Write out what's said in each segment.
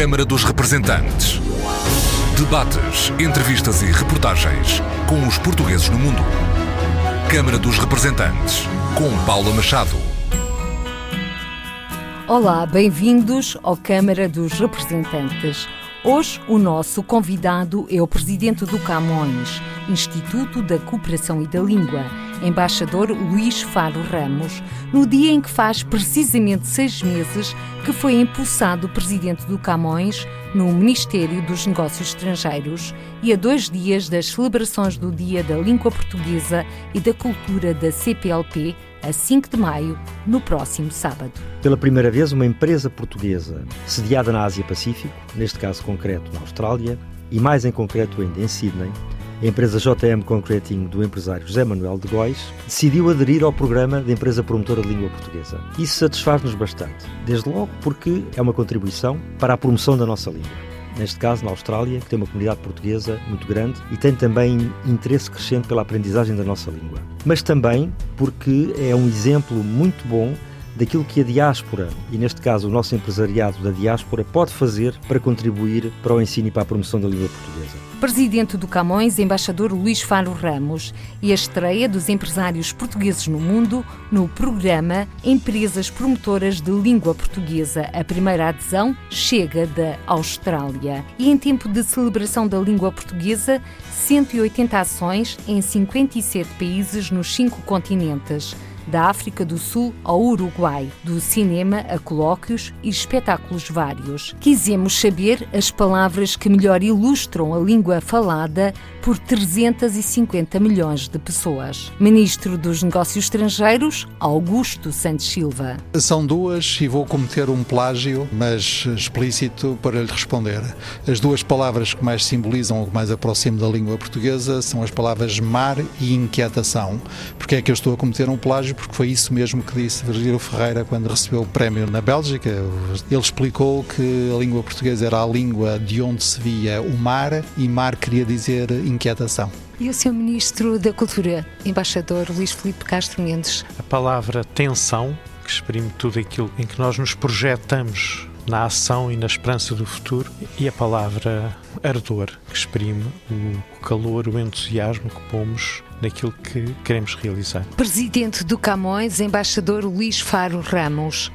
Câmara dos Representantes. Debates, entrevistas e reportagens com os portugueses no mundo. Câmara dos Representantes, com Paula Machado. Olá, bem-vindos ao Câmara dos Representantes. Hoje o nosso convidado é o presidente do Camões, Instituto da Cooperação e da Língua, embaixador Luís Faro Ramos, no dia em que faz precisamente seis meses que foi empossado presidente do Camões no Ministério dos Negócios Estrangeiros e a dois dias das celebrações do Dia da Língua Portuguesa e da Cultura da CPLP, a 5 de maio, no próximo sábado. Pela primeira vez, uma empresa portuguesa sediada na Ásia-Pacífico, neste caso concreto na Austrália, e mais em concreto ainda em Sydney, a empresa JM Concreting do empresário José Manuel de Góis decidiu aderir ao programa de empresa promotora de língua portuguesa. Isso satisfaz-nos bastante, desde logo porque é uma contribuição para a promoção da nossa língua neste caso na Austrália, que tem uma comunidade portuguesa muito grande e tem também interesse crescente pela aprendizagem da nossa língua. Mas também porque é um exemplo muito bom daquilo que a diáspora, e neste caso o nosso empresariado da diáspora, pode fazer para contribuir para o ensino e para a promoção da língua portuguesa. Presidente do Camões, embaixador Luís Faro Ramos, e a estreia dos empresários portugueses no mundo no programa Empresas Promotoras de Língua Portuguesa. A primeira adesão chega da Austrália. E em tempo de celebração da língua portuguesa, 180 ações em 57 países nos cinco continentes da África do Sul ao Uruguai, do cinema a colóquios e espetáculos vários. Quisemos saber as palavras que melhor ilustram a língua falada por 350 milhões de pessoas. Ministro dos Negócios Estrangeiros, Augusto Santos Silva. São duas e vou cometer um plágio, mas explícito para lhe responder. As duas palavras que mais simbolizam ou que mais aproximam da língua portuguesa são as palavras mar e inquietação. Porque é que eu estou a cometer um plágio? porque foi isso mesmo que disse Virgílio Ferreira quando recebeu o prémio na Bélgica. Ele explicou que a língua portuguesa era a língua de onde se via o mar e mar queria dizer inquietação. E o seu Ministro da Cultura, embaixador Luís Filipe Castro Mendes? A palavra tensão, que exprime tudo aquilo em que nós nos projetamos na ação e na esperança do futuro, e a palavra ardor, que exprime o calor, o entusiasmo que pomos naquilo que queremos realizar. Presidente do Camões, embaixador Luís Faro Ramos.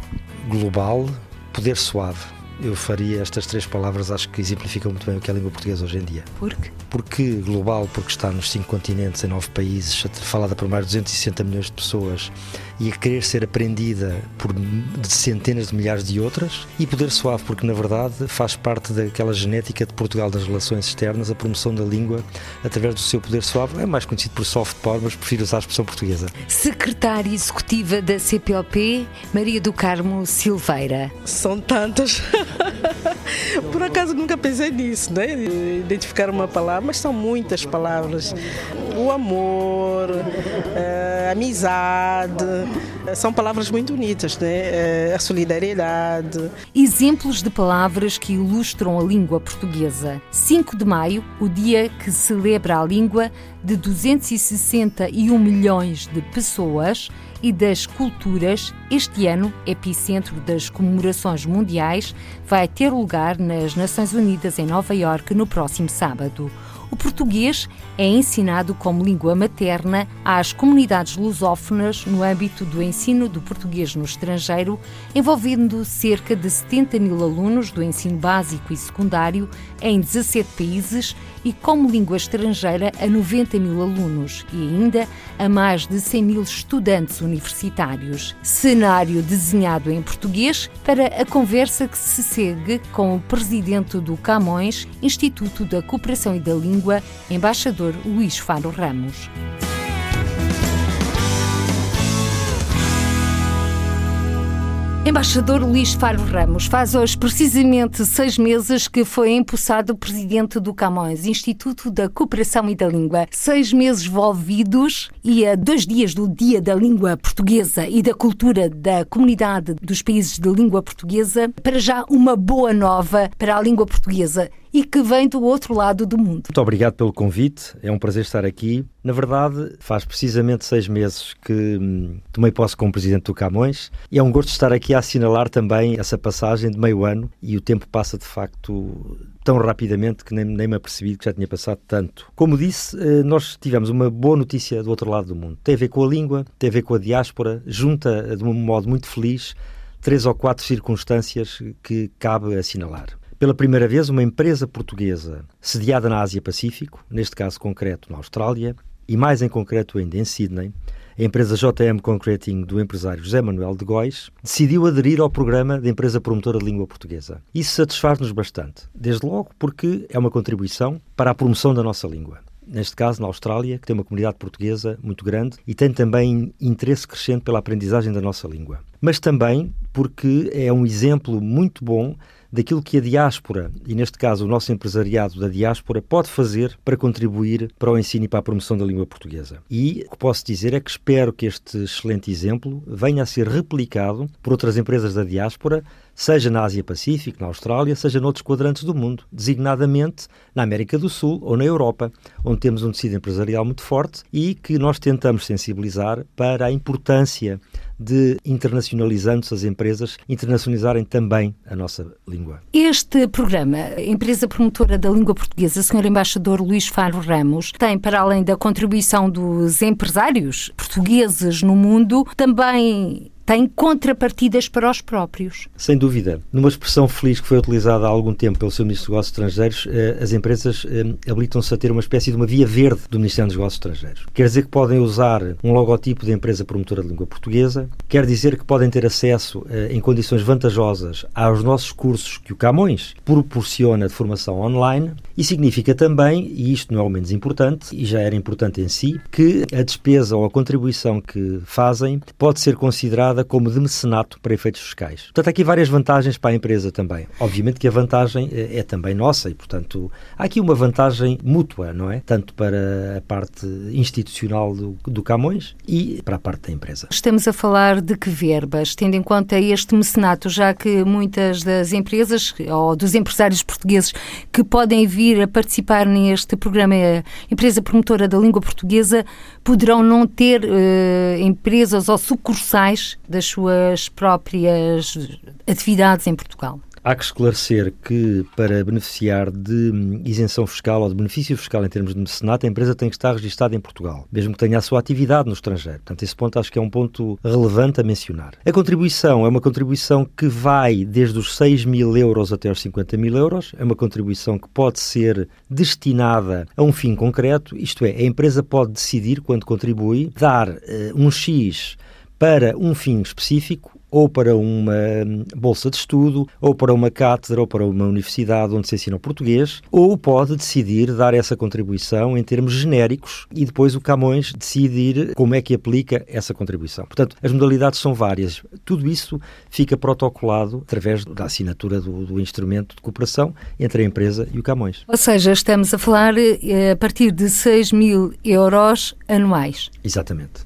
Global, poder suave eu faria estas três palavras, acho que exemplificam muito bem o que é a língua portuguesa hoje em dia. Por quê? Porque global, porque está nos cinco continentes, em nove países, falada por mais de 260 milhões de pessoas e a querer ser aprendida por centenas de milhares de outras, e poder suave, porque na verdade faz parte daquela genética de Portugal das relações externas, a promoção da língua através do seu poder suave. É mais conhecido por soft power, mas prefiro usar a expressão portuguesa. Secretária Executiva da CPLP, Maria do Carmo Silveira. São tantas. Por acaso nunca pensei nisso, né? Identificar uma palavra, mas são muitas palavras. O amor, a amizade, são palavras muito bonitas, né? A solidariedade. Exemplos de palavras que ilustram a língua portuguesa. 5 de maio, o dia que celebra a língua de 261 milhões de pessoas e das culturas, este ano, epicentro das comemorações mundiais, vai ter lugar nas Nações Unidas em Nova Iorque no próximo sábado. O português é ensinado como língua materna às comunidades lusófonas no âmbito do ensino do português no estrangeiro, envolvendo cerca de 70 mil alunos do ensino básico e secundário em 17 países e como língua estrangeira a 90 mil alunos e ainda a mais de 100 mil estudantes universitários. Cenário desenhado em português para a conversa que se segue com o presidente do Camões, Instituto da Cooperação e da Língua, embaixador Luís Faro Ramos. Embaixador Luís Faro Ramos, faz hoje precisamente seis meses que foi empossado presidente do Camões, Instituto da Cooperação e da Língua. Seis meses envolvidos e a dois dias do Dia da Língua Portuguesa e da Cultura da Comunidade dos Países de Língua Portuguesa. Para já, uma boa nova para a língua portuguesa e que vem do outro lado do mundo. Muito obrigado pelo convite, é um prazer estar aqui. Na verdade, faz precisamente seis meses que hum, tomei posse como presidente do Camões e é um gosto estar aqui a assinalar também essa passagem de meio ano e o tempo passa de facto tão rapidamente que nem, nem me apercebi que já tinha passado tanto. Como disse, eh, nós tivemos uma boa notícia do outro lado do mundo. Tem a ver com a língua, tem a ver com a diáspora, junta de um modo muito feliz três ou quatro circunstâncias que cabe assinalar. Pela primeira vez, uma empresa portuguesa sediada na Ásia-Pacífico, neste caso concreto na Austrália, e mais em concreto ainda em Sydney, a empresa JM Concreting do empresário José Manuel de Góis decidiu aderir ao programa da empresa promotora de língua portuguesa. Isso satisfaz-nos bastante, desde logo porque é uma contribuição para a promoção da nossa língua neste caso na Austrália, que tem uma comunidade portuguesa muito grande e tem também interesse crescente pela aprendizagem da nossa língua. Mas também porque é um exemplo muito bom daquilo que a diáspora, e neste caso o nosso empresariado da diáspora, pode fazer para contribuir para o ensino e para a promoção da língua portuguesa. E o que posso dizer é que espero que este excelente exemplo venha a ser replicado por outras empresas da diáspora, seja na Ásia-Pacífico, na Austrália, seja noutros quadrantes do mundo, designadamente na América do Sul ou na Europa, onde temos um tecido empresarial muito forte e que nós tentamos sensibilizar para a importância de, internacionalizando-se as empresas, internacionalizarem também a nossa língua. Este programa, Empresa Promotora da Língua Portuguesa, Sr. Embaixador Luís Faro Ramos, tem, para além da contribuição dos empresários portugueses no mundo, também tem contrapartidas para os próprios. Sem dúvida. Numa expressão feliz que foi utilizada há algum tempo pelo seu Ministro dos Negócios Estrangeiros, eh, as empresas eh, habilitam-se a ter uma espécie de uma via verde do Ministério dos Negócios Estrangeiros. Quer dizer que podem usar um logotipo de empresa promotora de língua portuguesa, quer dizer que podem ter acesso eh, em condições vantajosas aos nossos cursos que o Camões proporciona de formação online e significa também, e isto não é o menos importante, e já era importante em si, que a despesa ou a contribuição que fazem pode ser considerada como de mecenato para efeitos fiscais. Portanto, há aqui várias vantagens para a empresa também. Obviamente que a vantagem é, é também nossa e, portanto, há aqui uma vantagem mútua, não é? Tanto para a parte institucional do, do Camões e para a parte da empresa. Estamos a falar de que verbas, tendo em conta este mecenato, já que muitas das empresas ou dos empresários portugueses que podem vir a participar neste programa Empresa Promotora da Língua Portuguesa poderão não ter uh, empresas ou sucursais das suas próprias atividades em Portugal. Há que esclarecer que, para beneficiar de isenção fiscal ou de benefício fiscal em termos de mecenato, a empresa tem que estar registada em Portugal, mesmo que tenha a sua atividade no estrangeiro. Portanto, esse ponto acho que é um ponto relevante a mencionar. A contribuição é uma contribuição que vai desde os 6 mil euros até os 50 mil euros. É uma contribuição que pode ser destinada a um fim concreto, isto é, a empresa pode decidir, quando contribui, dar uh, um X para um fim específico ou para uma hum, bolsa de estudo, ou para uma cátedra, ou para uma universidade onde se ensina o português, ou pode decidir dar essa contribuição em termos genéricos e depois o Camões decidir como é que aplica essa contribuição. Portanto, as modalidades são várias. Tudo isso fica protocolado através da assinatura do, do instrumento de cooperação entre a empresa e o Camões. Ou seja, estamos a falar eh, a partir de 6 mil euros anuais. Exatamente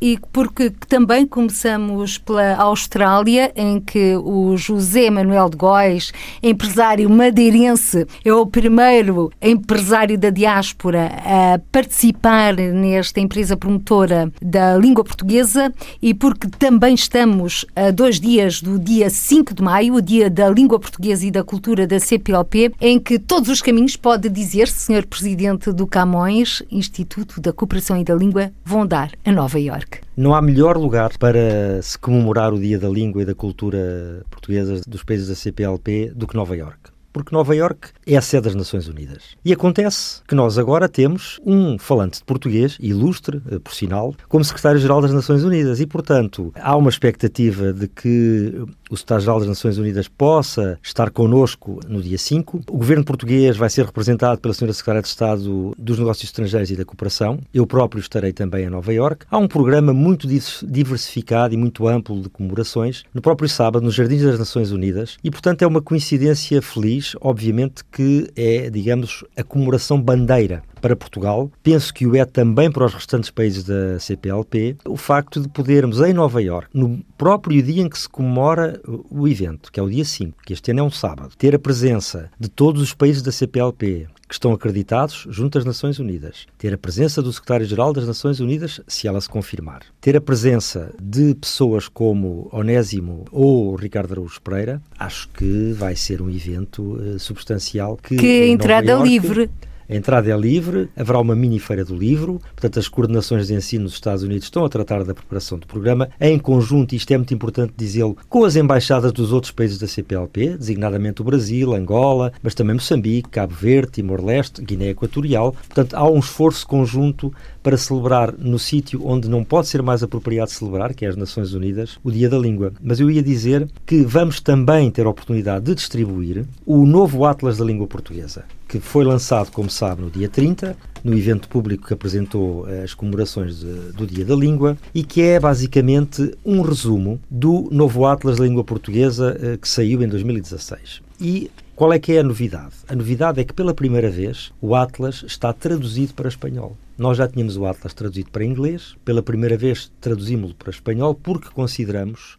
e porque também começamos pela Austrália, em que o José Manuel de Góis, empresário madeirense, é o primeiro empresário da diáspora a participar nesta empresa promotora da língua portuguesa e porque também estamos a dois dias do dia 5 de maio, o dia da língua portuguesa e da cultura da CPLP, em que todos os caminhos, pode dizer-se, Sr. Presidente do Camões, Instituto da Cooperação e da Língua, vão dar a Nova Iorque. Não há melhor lugar para se comemorar o Dia da Língua e da Cultura Portuguesa dos países da CPLP do que Nova Iorque porque Nova York é a sede das Nações Unidas. E acontece que nós agora temos um falante de português, ilustre, eh, por sinal, como secretário-geral das Nações Unidas. E, portanto, há uma expectativa de que o secretário-geral das Nações Unidas possa estar connosco no dia 5. O governo português vai ser representado pela senhora secretária de Estado dos Negócios Estrangeiros e da Cooperação. Eu próprio estarei também em Nova York. Há um programa muito diversificado e muito amplo de comemorações no próprio sábado, nos Jardins das Nações Unidas. E, portanto, é uma coincidência feliz país, obviamente, que é, digamos, a comemoração bandeira para Portugal, penso que o é também para os restantes países da CPLP, o facto de podermos, em Nova Iorque, no próprio dia em que se comemora o evento, que é o dia 5, que este ano é um sábado, ter a presença de todos os países da CPLP, que estão acreditados junto às Nações Unidas, ter a presença do secretário-geral das Nações Unidas, se ela se confirmar, ter a presença de pessoas como Onésimo ou Ricardo Araújo Pereira, acho que vai ser um evento uh, substancial que, que é entrada York, livre a entrada é livre, haverá uma mini feira do livro, portanto as coordenações de ensino dos Estados Unidos estão a tratar da preparação do programa, em conjunto, isto é muito importante dizê-lo, com as embaixadas dos outros países da CPLP, designadamente o Brasil, Angola, mas também Moçambique, Cabo Verde, Timor-Leste, Guiné Equatorial. Portanto, há um esforço conjunto para celebrar no sítio onde não pode ser mais apropriado celebrar, que é as Nações Unidas, o Dia da Língua. Mas eu ia dizer que vamos também ter a oportunidade de distribuir o novo Atlas da Língua Portuguesa que foi lançado, como sabe, no dia 30, no evento público que apresentou eh, as comemorações de, do Dia da Língua e que é basicamente um resumo do novo Atlas da Língua Portuguesa eh, que saiu em 2016. E qual é que é a novidade? A novidade é que pela primeira vez o Atlas está traduzido para espanhol. Nós já tínhamos o Atlas traduzido para inglês, pela primeira vez traduzimos-lo para espanhol porque consideramos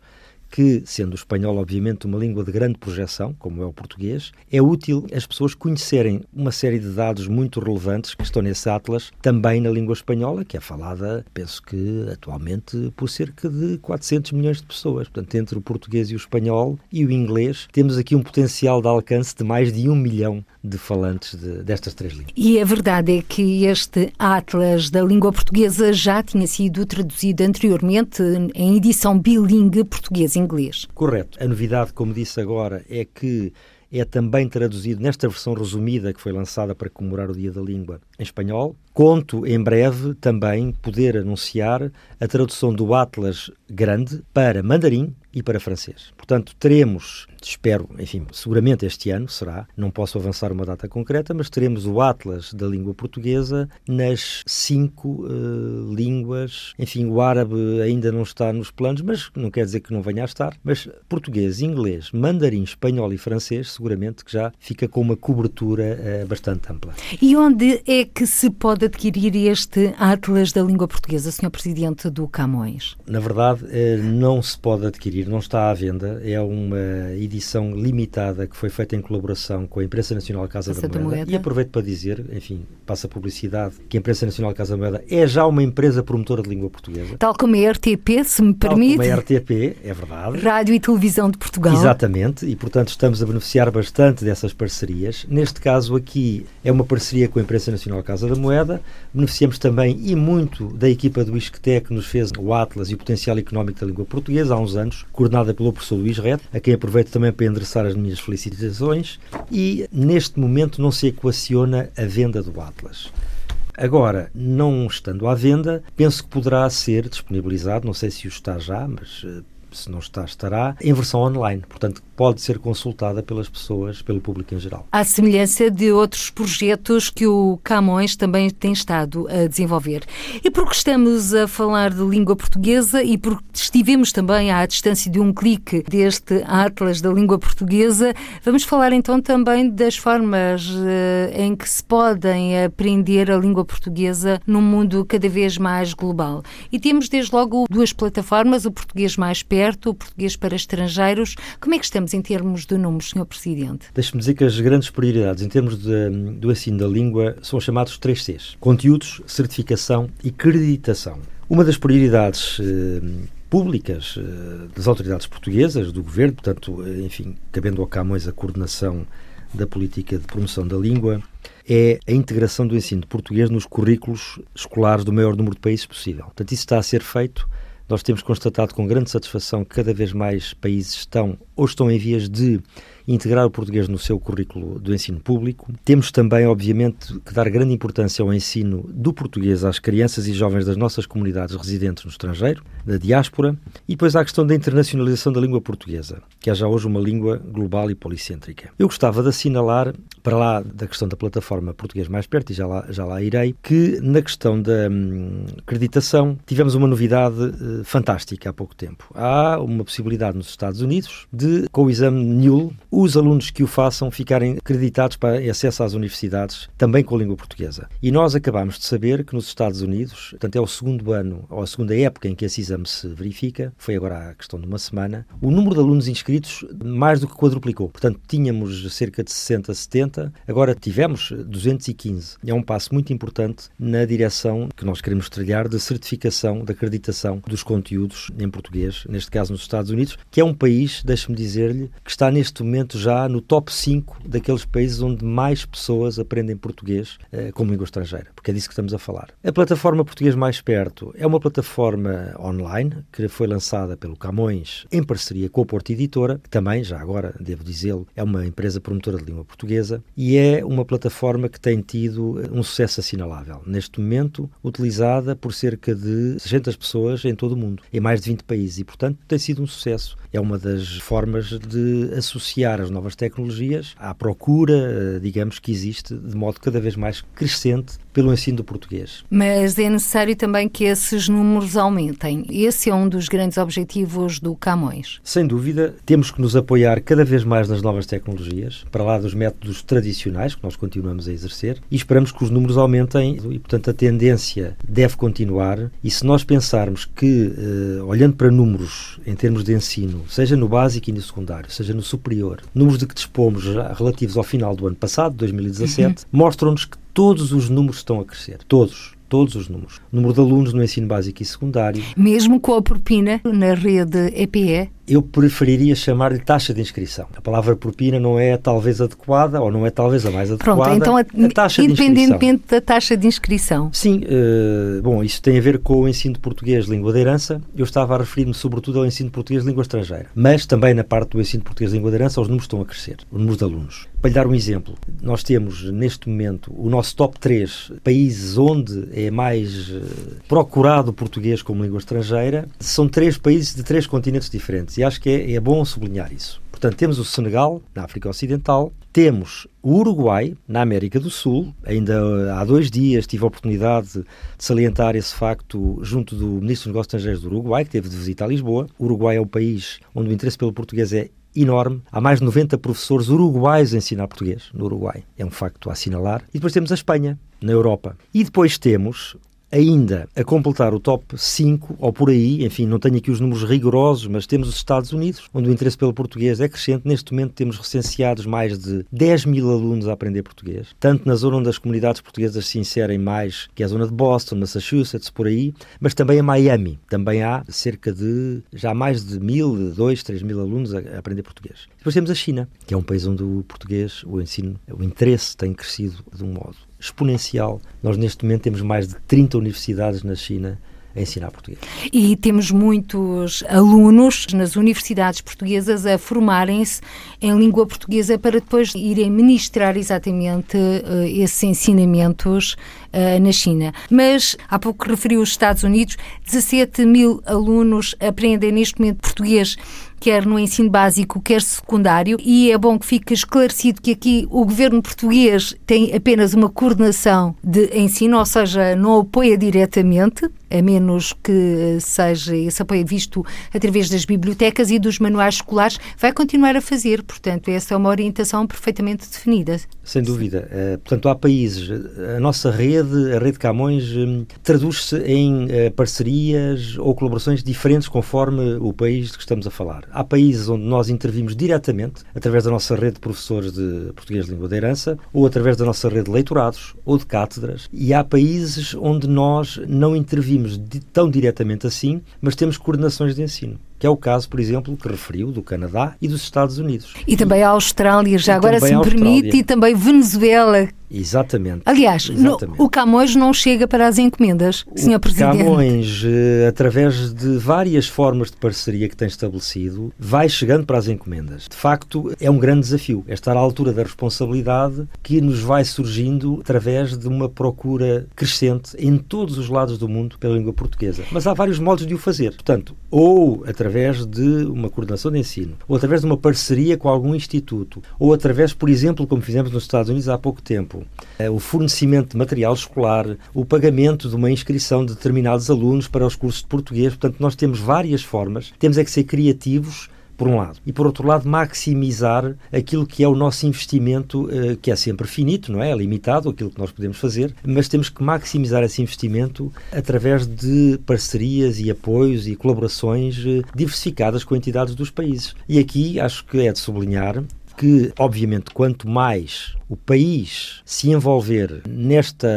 que, sendo o espanhol, obviamente, uma língua de grande projeção, como é o português, é útil as pessoas conhecerem uma série de dados muito relevantes que estão nesse atlas, também na língua espanhola, que é falada, penso que atualmente, por cerca de 400 milhões de pessoas. Portanto, entre o português e o espanhol e o inglês, temos aqui um potencial de alcance de mais de um milhão de falantes de, destas três línguas. E a verdade é que este Atlas da língua portuguesa já tinha sido traduzido anteriormente em edição bilingue português-inglês. Correto. A novidade, como disse agora, é que é também traduzido nesta versão resumida que foi lançada para comemorar o Dia da Língua em espanhol. Conto em breve também poder anunciar a tradução do Atlas Grande para mandarim e para francês. Portanto, teremos espero, enfim, seguramente este ano será, não posso avançar uma data concreta, mas teremos o Atlas da língua portuguesa nas cinco uh, línguas. Enfim, o árabe ainda não está nos planos, mas não quer dizer que não venha a estar. Mas português, inglês, mandarim, espanhol e francês, seguramente que já fica com uma cobertura uh, bastante ampla. E onde é que se pode adquirir este Atlas da língua portuguesa, Sr. Presidente do Camões? Na verdade, uh, não se pode adquirir, não está à venda. É uma edição limitada que foi feita em colaboração com a Imprensa Nacional Casa, da, Moeda. Moeda. E aproveito para dizer, enfim, passa a publicidade, que a Imprensa Nacional Casa da Moeda é já uma empresa promotora de língua portuguesa. Tal como a RTP, se me permite. Tal como a RTP, é verdade. Rádio e Televisão de Portugal. Exatamente, e portanto estamos a beneficiar bastante dessas parcerias. Neste caso aqui é uma parceria com a Imprensa Nacional Casa da Moeda. Beneficiamos também e muito da equipa do ISCTE que nos fez o Atlas e o Potencial Económico da Língua Portuguesa há uns anos, coordenada pelo professor Luís Red, a quem aproveito também para endereçar as minhas felicitações e neste momento não se equaciona a venda do Atlas. Agora, não estando à venda, penso que poderá ser disponibilizado, não sei se o está já, mas eh, se não está, estará, em versão online. Portanto, pode ser consultada pelas pessoas, pelo público em geral. À semelhança de outros projetos que o Camões também tem estado a desenvolver. E porque estamos a falar de língua portuguesa e porque estivemos também à distância de um clique deste Atlas da língua portuguesa, vamos falar então também das formas uh, em que se podem aprender a língua portuguesa num mundo cada vez mais global. E temos desde logo duas plataformas, o Português Mais Perto, o Português para Estrangeiros. Como é que estamos em termos de números, Sr. Presidente? Deixe-me dizer que as grandes prioridades em termos de, do ensino da língua são os chamados 3 Cs: conteúdos, certificação e creditação. Uma das prioridades eh, públicas eh, das autoridades portuguesas, do governo, portanto, eh, enfim, cabendo ao Camões a coordenação da política de promoção da língua, é a integração do ensino de português nos currículos escolares do maior número de países possível. Portanto, isso está a ser feito nós temos constatado com grande satisfação que cada vez mais países estão ou estão em vias de integrar o português no seu currículo do ensino público. Temos também, obviamente, que dar grande importância ao ensino do português às crianças e jovens das nossas comunidades residentes no estrangeiro, da diáspora, e depois há a questão da internacionalização da língua portuguesa, que é já hoje uma língua global e policêntrica. Eu gostava de assinalar, para lá da questão da plataforma Português Mais Perto, e já lá, já lá irei, que na questão da hum, acreditação tivemos uma novidade uh, fantástica há pouco tempo. Há uma possibilidade nos Estados Unidos de, com o exame NUL, os alunos que o façam ficarem acreditados para acesso às universidades também com a língua portuguesa. E nós acabamos de saber que nos Estados Unidos, portanto é o segundo ano, ou a segunda época em que esse exame se verifica, foi agora a questão de uma semana, o número de alunos inscritos mais do que quadruplicou. Portanto, tínhamos cerca de 60, 70, agora tivemos 215. É um passo muito importante na direção que nós queremos trilhar de certificação, de acreditação dos conteúdos em português, neste caso nos Estados Unidos, que é um país, deixe-me dizer-lhe, que está neste momento já no top 5 daqueles países onde mais pessoas aprendem português eh, como língua estrangeira, porque é disso que estamos a falar. A plataforma Português Mais Perto é uma plataforma online que foi lançada pelo Camões em parceria com a Porto Editora, que também, já agora devo dizê-lo, é uma empresa promotora de língua portuguesa e é uma plataforma que tem tido um sucesso assinalável. Neste momento, utilizada por cerca de 600 pessoas em todo o mundo, em mais de 20 países, e portanto tem sido um sucesso. É uma das formas de associar as novas tecnologias à procura, eh, digamos, que existe de modo cada vez mais crescente pelo ensino do português. Mas é necessário também que esses números aumentem. Esse é um dos grandes objetivos do Camões. Sem dúvida, temos que nos apoiar cada vez mais nas novas tecnologias, para lá dos métodos tradicionais que nós continuamos a exercer, e esperamos que os números aumentem e, portanto, a tendência deve continuar. E se nós pensarmos que, eh, olhando para números em termos de ensino, seja no básico e no secundário, seja no superior, números de que dispomos relativos ao final do ano passado, 2017, uhum. mostram-nos que todos os números estão a crescer. Todos todos os números. O número de alunos no ensino básico e secundário. Mesmo com a propina na rede EPE? Eu preferiria chamar-lhe taxa de inscrição. A palavra propina não é talvez adequada ou não é talvez a mais adequada. Pronto, então a, a taxa independentemente da taxa de inscrição. Sim, uh, bom, isso tem a ver com o ensino de português língua de herança. Eu estava a referir-me sobretudo ao ensino de português língua estrangeira. Mas também na parte do ensino de português língua de herança os números estão a crescer, os números de alunos. Para lhe dar um exemplo, nós temos neste momento o nosso top 3 países onde é mais uh, procurado o português como língua estrangeira. São três países de três continentes diferentes e acho que é, é bom sublinhar isso. Portanto, temos o Senegal, na África Ocidental, temos o Uruguai, na América do Sul. Ainda há dois dias tive a oportunidade de salientar esse facto junto do Ministro dos Negócios Estrangeiros do Uruguai, que teve de visita a Lisboa. O Uruguai é um país onde o interesse pelo português é enorme. Há mais de 90 professores uruguaios a ensinar português no Uruguai. É um facto a assinalar. E depois temos a Espanha, na Europa. E depois temos ainda a completar o top 5, ou por aí, enfim, não tenho aqui os números rigorosos, mas temos os Estados Unidos, onde o interesse pelo português é crescente. Neste momento temos recenseados mais de 10 mil alunos a aprender português, tanto na zona onde as comunidades portuguesas se inserem mais, que é a zona de Boston, Massachusetts, por aí, mas também em Miami. Também há cerca de, já mais de mil, dois, três mil alunos a, a aprender português. Depois temos a China, que é um país onde o português, o ensino, o interesse tem crescido de um modo exponencial. Nós, neste momento, temos mais de 30 universidades na China a ensinar português. E temos muitos alunos nas universidades portuguesas a formarem-se em língua portuguesa para depois irem ministrar exatamente uh, esses ensinamentos uh, na China. Mas há pouco referiu os Estados Unidos, 17 mil alunos aprendem neste momento português quer no ensino básico, quer secundário, e é bom que fique esclarecido que aqui o governo português tem apenas uma coordenação de ensino, ou seja, não apoia diretamente, a menos que seja esse apoio visto através das bibliotecas e dos manuais escolares, vai continuar a fazer. Portanto, essa é uma orientação perfeitamente definida. Sem dúvida. Uh, portanto, há países. A nossa rede, a rede Camões, um, traduz-se em uh, parcerias ou colaborações diferentes conforme o país de que estamos a falar. Há países onde nós intervimos diretamente, através da nossa rede de professores de português de língua de herança, ou através da nossa rede de leitorados ou de cátedras. E há países onde nós não intervimos tão diretamente assim, mas temos coordenações de ensino que é o caso, por exemplo, que referiu do Canadá e dos Estados Unidos. E também a Austrália, já agora se me permite, e também Venezuela. Exatamente. Aliás, Exatamente. No, o Camões não chega para as encomendas, o Sr. Presidente. Camões, eh, através de várias formas de parceria que tem estabelecido, vai chegando para as encomendas. De facto, é um grande desafio. É estar à altura da responsabilidade que nos vai surgindo através de uma procura crescente em todos os lados do mundo pela língua portuguesa. Mas há vários modos de o fazer. Portanto, ou através de uma coordenação de ensino, ou através de uma parceria com algum instituto, ou através, por exemplo, como fizemos nos Estados Unidos há pouco tempo, eh, o fornecimento de material escolar, o pagamento de uma inscrição de determinados alunos para os cursos de português. Portanto, nós temos várias formas, temos é que ser criativos por um lado. E por outro lado, maximizar aquilo que é o nosso investimento, eh, que é sempre finito, não é? É limitado aquilo que nós podemos fazer, mas temos que maximizar esse investimento através de parcerias e apoios e colaborações eh, diversificadas com entidades dos países. E aqui acho que é de sublinhar que, obviamente, quanto mais o país se envolver nesta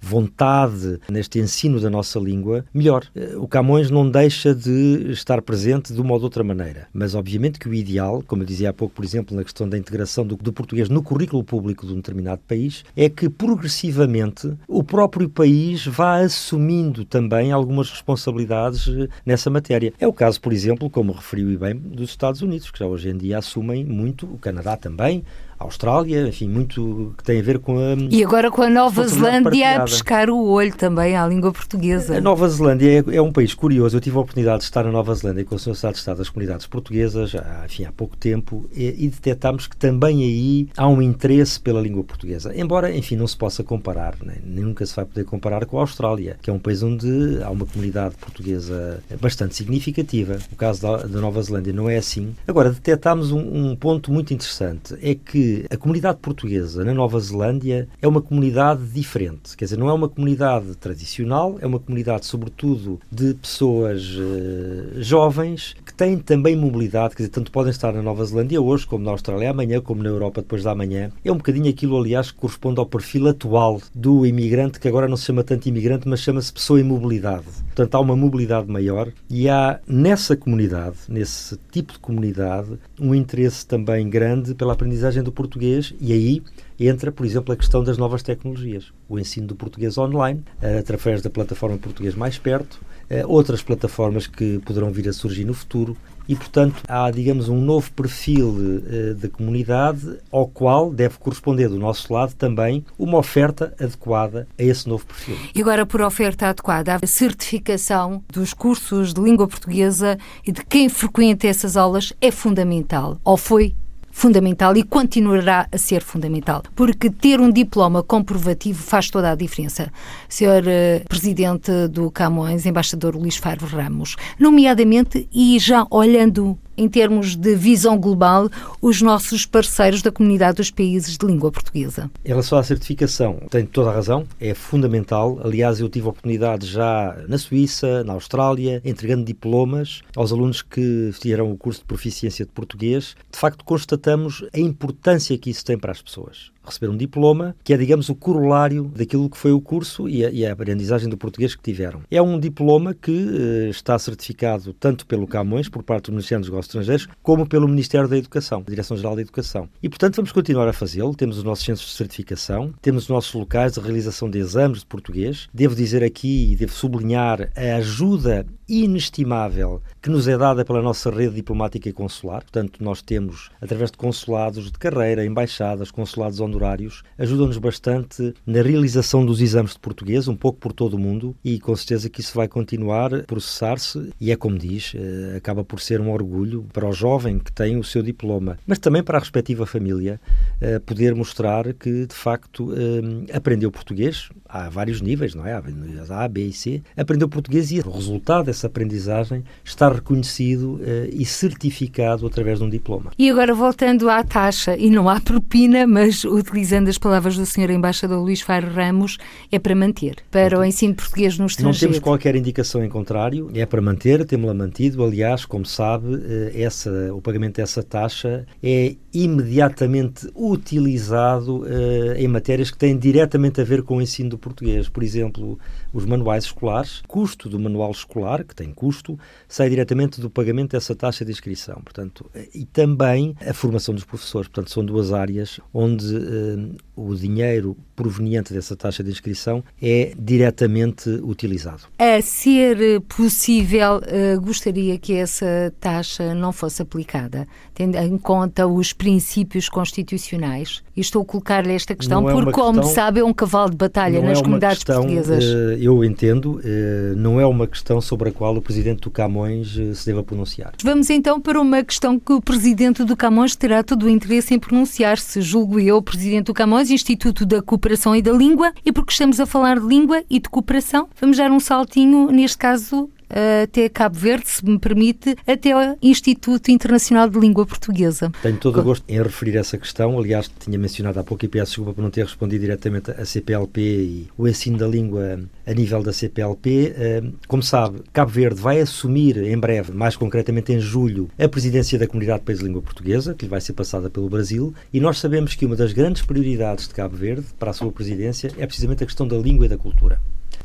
vontade, neste ensino da nossa língua, melhor. O Camões não deixa de estar presente de uma ou de outra maneira, mas obviamente que o ideal, como eu dizia há pouco, por exemplo, na questão da integração do, do português no currículo público de um determinado país, é que progressivamente o próprio país vá assumindo também algumas responsabilidades eh, nessa matéria. É o caso, por exemplo, como referiu e bem, dos Estados Unidos, que já hoje em dia assumem muito, o Canadá também, Austrália, enfim, muito que tem a ver com a. E agora com a Nova Zelândia a pescar o olho também à língua portuguesa. A Nova Zelândia é, é, um país curioso. Eu tive a oportunidade de estar na Nova Zelândia com o Sr. Estado de Estado das Comunidades Portuguesas, há, enfim, há pouco tempo, e, e detectámos que também aí há um interesse pela língua portuguesa. Embora, enfim, não se possa comparar, né? nem nunca se vai poder comparar com a Austrália, que é um país onde há uma comunidade portuguesa bastante significativa. O caso da, da Nova Zelândia não é assim. Agora, detectámos um, um ponto muito interessante, é que a comunidade portuguesa na Nova Zelândia é uma comunidade diferente. Quer dizer, não é uma comunidade tradicional, é uma comunidade, sobretudo, de pessoas uh, jovens que têm também mobilidade, quer dizer, tanto podem estar na Nova Zelândia hoje, como na Austrália amanhã, como na Europa depois da manhã. É um bocadinho aquilo, aliás, que corresponde ao perfil atual do imigrante, que agora não se chama tanto imigrante, mas chama-se pessoa em mobilidade. Portanto, há uma mobilidade maior e há nessa comunidade, nesse tipo de comunidade, um interesse também grande pela aprendizagem do português e aí entra, por exemplo, a questão das novas tecnologias. O ensino do português online, eh, através da plataforma Português Mais Perto, eh, outras plataformas que poderão vir a surgir no futuro e, portanto, há, digamos, um novo perfil uh, da comunidade ao qual deve corresponder do nosso lado também uma oferta adequada a esse novo perfil. E agora, por oferta adequada, a certificação dos cursos de língua portuguesa e de quem frequenta essas aulas é fundamental, ou foi fundamental e continuará a ser fundamental, porque ter um diploma comprovativo faz toda a diferença. Senhor uh, Presidente do Camões, Embaixador Luís Faro Ramos, nomeadamente e já olhando em termos de visão global, os nossos parceiros da comunidade dos países de língua portuguesa? Em relação à certificação, tem toda a razão, é fundamental. Aliás, eu tive a oportunidade já na Suíça, na Austrália, entregando diplomas aos alunos que fizeram o curso de proficiência de português. De facto, constatamos a importância que isso tem para as pessoas receber um diploma, que é, digamos, o corolário daquilo que foi o curso e a, e a aprendizagem do português que tiveram. É um diploma que uh, está certificado tanto pelo Camões, por parte do Ministério dos Negócios Estrangeiros, como pelo Ministério da Educação, Direção-Geral da Educação. E, portanto, vamos continuar a fazê-lo. Temos os nossos centros de certificação, temos os nossos locais de realização de exames de português. Devo dizer aqui e devo sublinhar a ajuda inestimável que nos é dada pela nossa rede diplomática e consular. Portanto, nós temos, através de consulados de carreira, embaixadas, consulados honorários, ajudam-nos bastante na realização dos exames de português, um pouco por todo o mundo, e com certeza que isso vai continuar a processar-se, e é como diz, eh, acaba por ser um orgulho para o jovem que tem o seu diploma, mas também para a respectiva família, eh, poder mostrar que, de facto, eh, aprendeu português, há vários níveis, não é? Há A, B e C, aprendeu português e o resultado dessa aprendizagem está reconhecido e certificado através de um diploma. E agora voltando à taxa, e não há propina, mas utilizando as palavras do Sr. Embaixador Luís Faro Ramos, é para manter, para o ensino português no estrangeiro. Não temos qualquer indicação em contrário, é para manter, temos-la mantido. Aliás, como sabe, eh, essa, o pagamento dessa taxa é imediatamente utilizado uh, em matérias que têm diretamente a ver com o ensino do português. Por exemplo, os manuais escolares, custo do manual escolar, que tem custo, sai diretamente do pagamento dessa taxa de inscrição. Portanto, e também a formação dos professores. Portanto, são duas áreas onde o dinheiro proveniente dessa taxa de inscrição é diretamente utilizado. A ser possível, uh, gostaria que essa taxa não fosse aplicada, tendo em conta os princípios constitucionais. E estou a colocar-lhe esta questão é porque, como questão, sabe, é um cavalo de batalha nas é comunidades questão, portuguesas. Uh, eu entendo, uh, não é uma questão sobre a qual o Presidente do Camões se deva pronunciar. Vamos então para uma questão que o Presidente do Camões terá todo o interesse em pronunciar-se, julgo eu, o Presidente do Camões, Instituto da Cooperação e da Língua, e porque estamos a falar de língua e de cooperação, vamos dar um saltinho, neste caso, até Cabo Verde, se me permite, até ao Instituto Internacional de Língua Portuguesa. Tenho todo o gosto em referir essa questão. Aliás, tinha mencionado há pouco e peço desculpa por não ter respondido diretamente a CPLP e o ensino da língua a nível da CPLP. Eh, como sabe, Cabo Verde vai assumir em breve, mais concretamente em julho, a presidência da Comunidade de Países de Língua Portuguesa, que lhe vai ser passada pelo Brasil, e nós sabemos que uma das grandes prioridades de Cabo Verde para a sua presidência é precisamente a questão da língua e da cultura.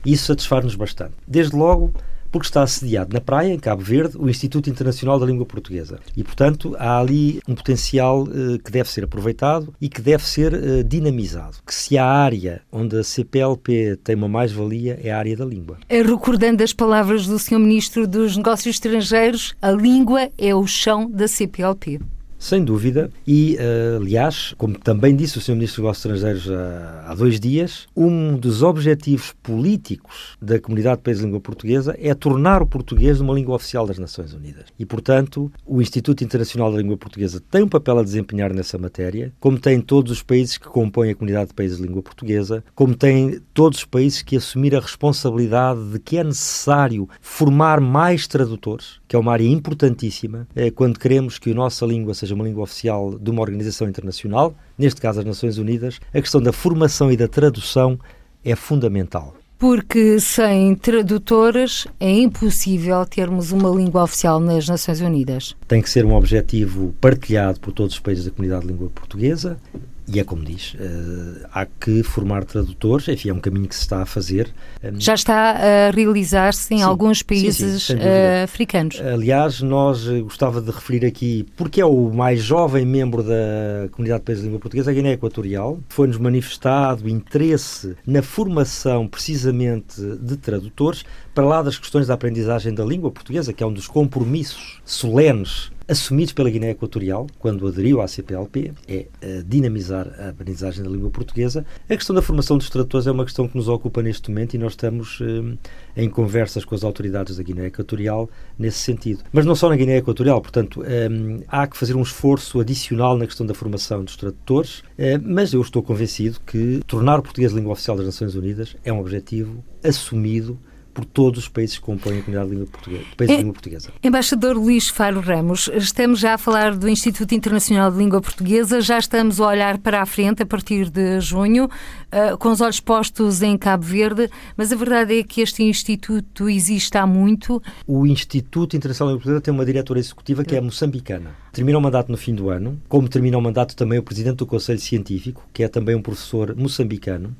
Isso satisfaz-nos bastante. Desde logo, porque está assediado na praia, em Cabo Verde, o Instituto Internacional da Língua Portuguesa. E, portanto, há ali um potencial eh, que deve ser aproveitado e que deve ser eh, dinamizado. Que se há área onde a CPLP tem uma mais-valia, é a área da língua. Eh, recordando as palavras do Sr. Ministro dos Negócios Estrangeiros, a língua é o chão da CPLP. Sem dúvida, e uh, aliás, como também disse o Sr. Ministro dos Negócios Estrangeiros uh, há dois dias, um dos objetivos políticos da Comunidade de Países de Língua Portuguesa é tornar o português uma língua oficial das Nações Unidas. E, portanto, o Instituto Internacional da Língua Portuguesa tem um papel a desempenhar nessa matéria, como tem todos os países que compõem a Comunidade de Países de Língua Portuguesa, como tem todos os países que assumir a responsabilidade de que é necessário formar mais tradutores, que é uma área importantíssima, é, quando queremos que a nossa língua seja seja uma língua oficial de uma organização internacional, neste caso as Nações Unidas, a questão da formação e da tradução é fundamental. Porque sem tradutores é impossível termos uma língua oficial nas Nações Unidas. Tem que ser um objetivo partilhado por todos os países da comunidade de língua portuguesa e é como diz, uh, há que formar tradutores, enfim, é um caminho que se está a fazer. Já está a realizar-se em sim, alguns países sim, sim, uh, africanos. Aliás, nós eh, gostava de referir aqui, porque é o mais jovem membro da Comunidade de Países de Língua Portuguesa, a Guiné Equatorial, foi-nos manifestado interesse na formação, precisamente, de tradutores, para lá das questões da aprendizagem da língua portuguesa, que é um dos compromissos solenes assumidos pela Guiné Equatorial, quando aderiu à CPLP, é uh, dinamizar a aprendizagem da língua portuguesa. A questão da formação dos tradutores é uma questão que nos ocupa neste momento e nós estamos uh, em conversas com as autoridades da Guiné Equatorial nesse sentido. Mas não só na Guiné Equatorial, portanto, um, eh, há que fazer um esforço adicional na questão da formação dos tradutores, uh, mas eu estou convencido que tornar o português língua oficial das Nações Unidas é um objetivo assumido por todos os países que compõem a comunidade de língua portuguesa, países de língua portuguesa. Embaixador Luís Faro Ramos, estamos já a falar do Instituto Internacional de Língua Portuguesa, já estamos a olhar para a frente a partir de junho, uh, com os olhos postos em Cabo Verde, mas a verdade é que este instituto existe há muito. O Instituto Internacional de Língua Portuguesa tem uma diretora executiva que é moçambicana. Termina o mandato no fim do ano, como termina o mandato também o presidente do Conselho Científico, que é também um professor moçambicano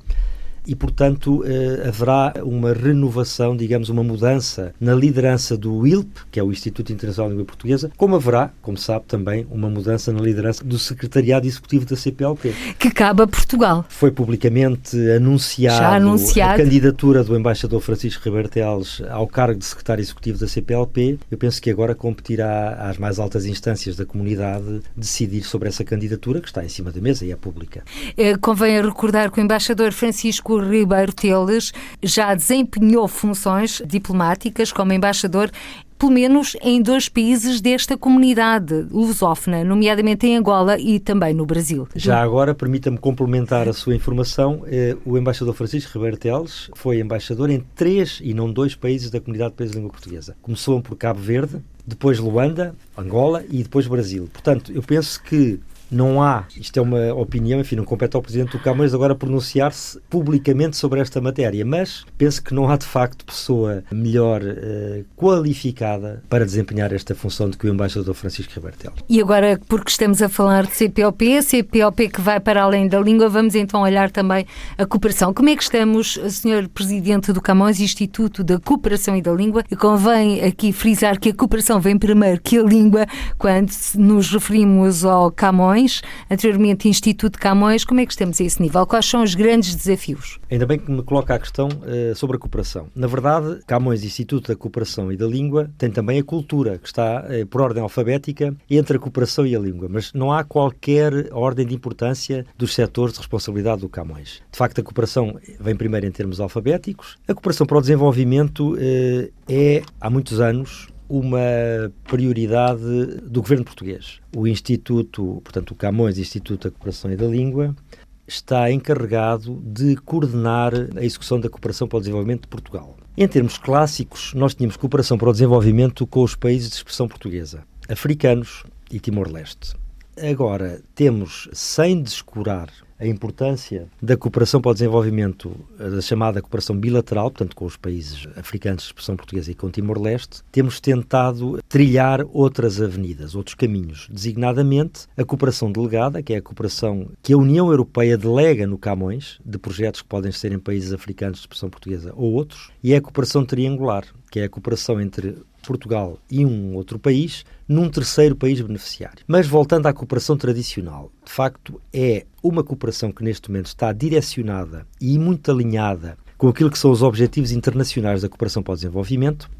e, portanto, eh, haverá uma renovação, digamos, uma mudança na liderança do ILP, que é o Instituto Internacional de Língua Portuguesa, como haverá, como sabe, também uma mudança na liderança do Secretariado Executivo da CPLP. Que cabe a Portugal. Foi publicamente anunciado, anunciado. a candidatura do embaixador Francisco Ribeiro Teles ao cargo de Secretário Executivo da CPLP. Eu penso que agora competirá às mais altas instâncias da comunidade decidir sobre essa candidatura, que está em cima da mesa e é pública. É, convém recordar que o embaixador Francisco Ribeiro Teles já desempenhou funções diplomáticas como embaixador pelo menos em dois países desta comunidade lusófona, nomeadamente em Angola e também no Brasil. Já agora, permita-me complementar a sua informação. Eh, o embaixador Francisco Ribeiro Teles foi embaixador em três e não dois países da comunidade de países de língua portuguesa. Começou por Cabo Verde, depois Luanda, Angola e depois Brasil. Portanto, eu penso que não há, isto é uma opinião, enfim, não compete ao Presidente do Camões agora pronunciar-se publicamente sobre esta matéria, mas penso que não há de facto pessoa melhor uh, qualificada para desempenhar esta função do que o embaixador Francisco Ribertel. E agora, porque estamos a falar de CPLP, CPLP que vai para além da língua, vamos então olhar também a cooperação. Como é que estamos, Sr. Presidente do Camões, Instituto da Cooperação e da Língua? E convém aqui frisar que a cooperação vem primeiro que a língua, quando nos referimos ao Camões Camões, anteriormente Instituto Camões. Como é que estamos a esse nível? Quais são os grandes desafios? Ainda bem que me coloca a questão uh, sobre a cooperação. Na verdade, Camões Instituto da Cooperação e da Língua tem também a cultura, que está uh, por ordem alfabética entre a cooperação e a língua, mas não há qualquer ordem de importância dos setores de responsabilidade do Camões. De facto, a cooperação vem primeiro em termos alfabéticos. A cooperação para o desenvolvimento uh, é, há muitos anos, uma prioridade do governo português. O Instituto, portanto, o Camões Instituto da Cooperação e da Língua, está encarregado de coordenar a execução da cooperação para o desenvolvimento de Portugal. Em termos clássicos, nós tínhamos cooperação para o desenvolvimento com os países de expressão portuguesa, africanos e Timor-Leste. Agora, temos, sem descurar a importância da cooperação para o desenvolvimento, eh, da chamada cooperação bilateral, portanto, com os países africanos de expressão portuguesa e com Timor-Leste, temos tentado trilhar outras avenidas, outros caminhos, designadamente a cooperação delegada, que é a cooperação que a União Europeia delega no Camões, de projetos que podem ser em países africanos de expressão portuguesa ou outros, e é a cooperação triangular, que é a cooperação entre Portugal e um outro país num terceiro país beneficiário. Mas voltando à cooperação tradicional, de facto é uma cooperação que neste momento está direcionada e muito alinhada com aquilo que são os objetivos internacionais da cooperação para o desenvolvimento,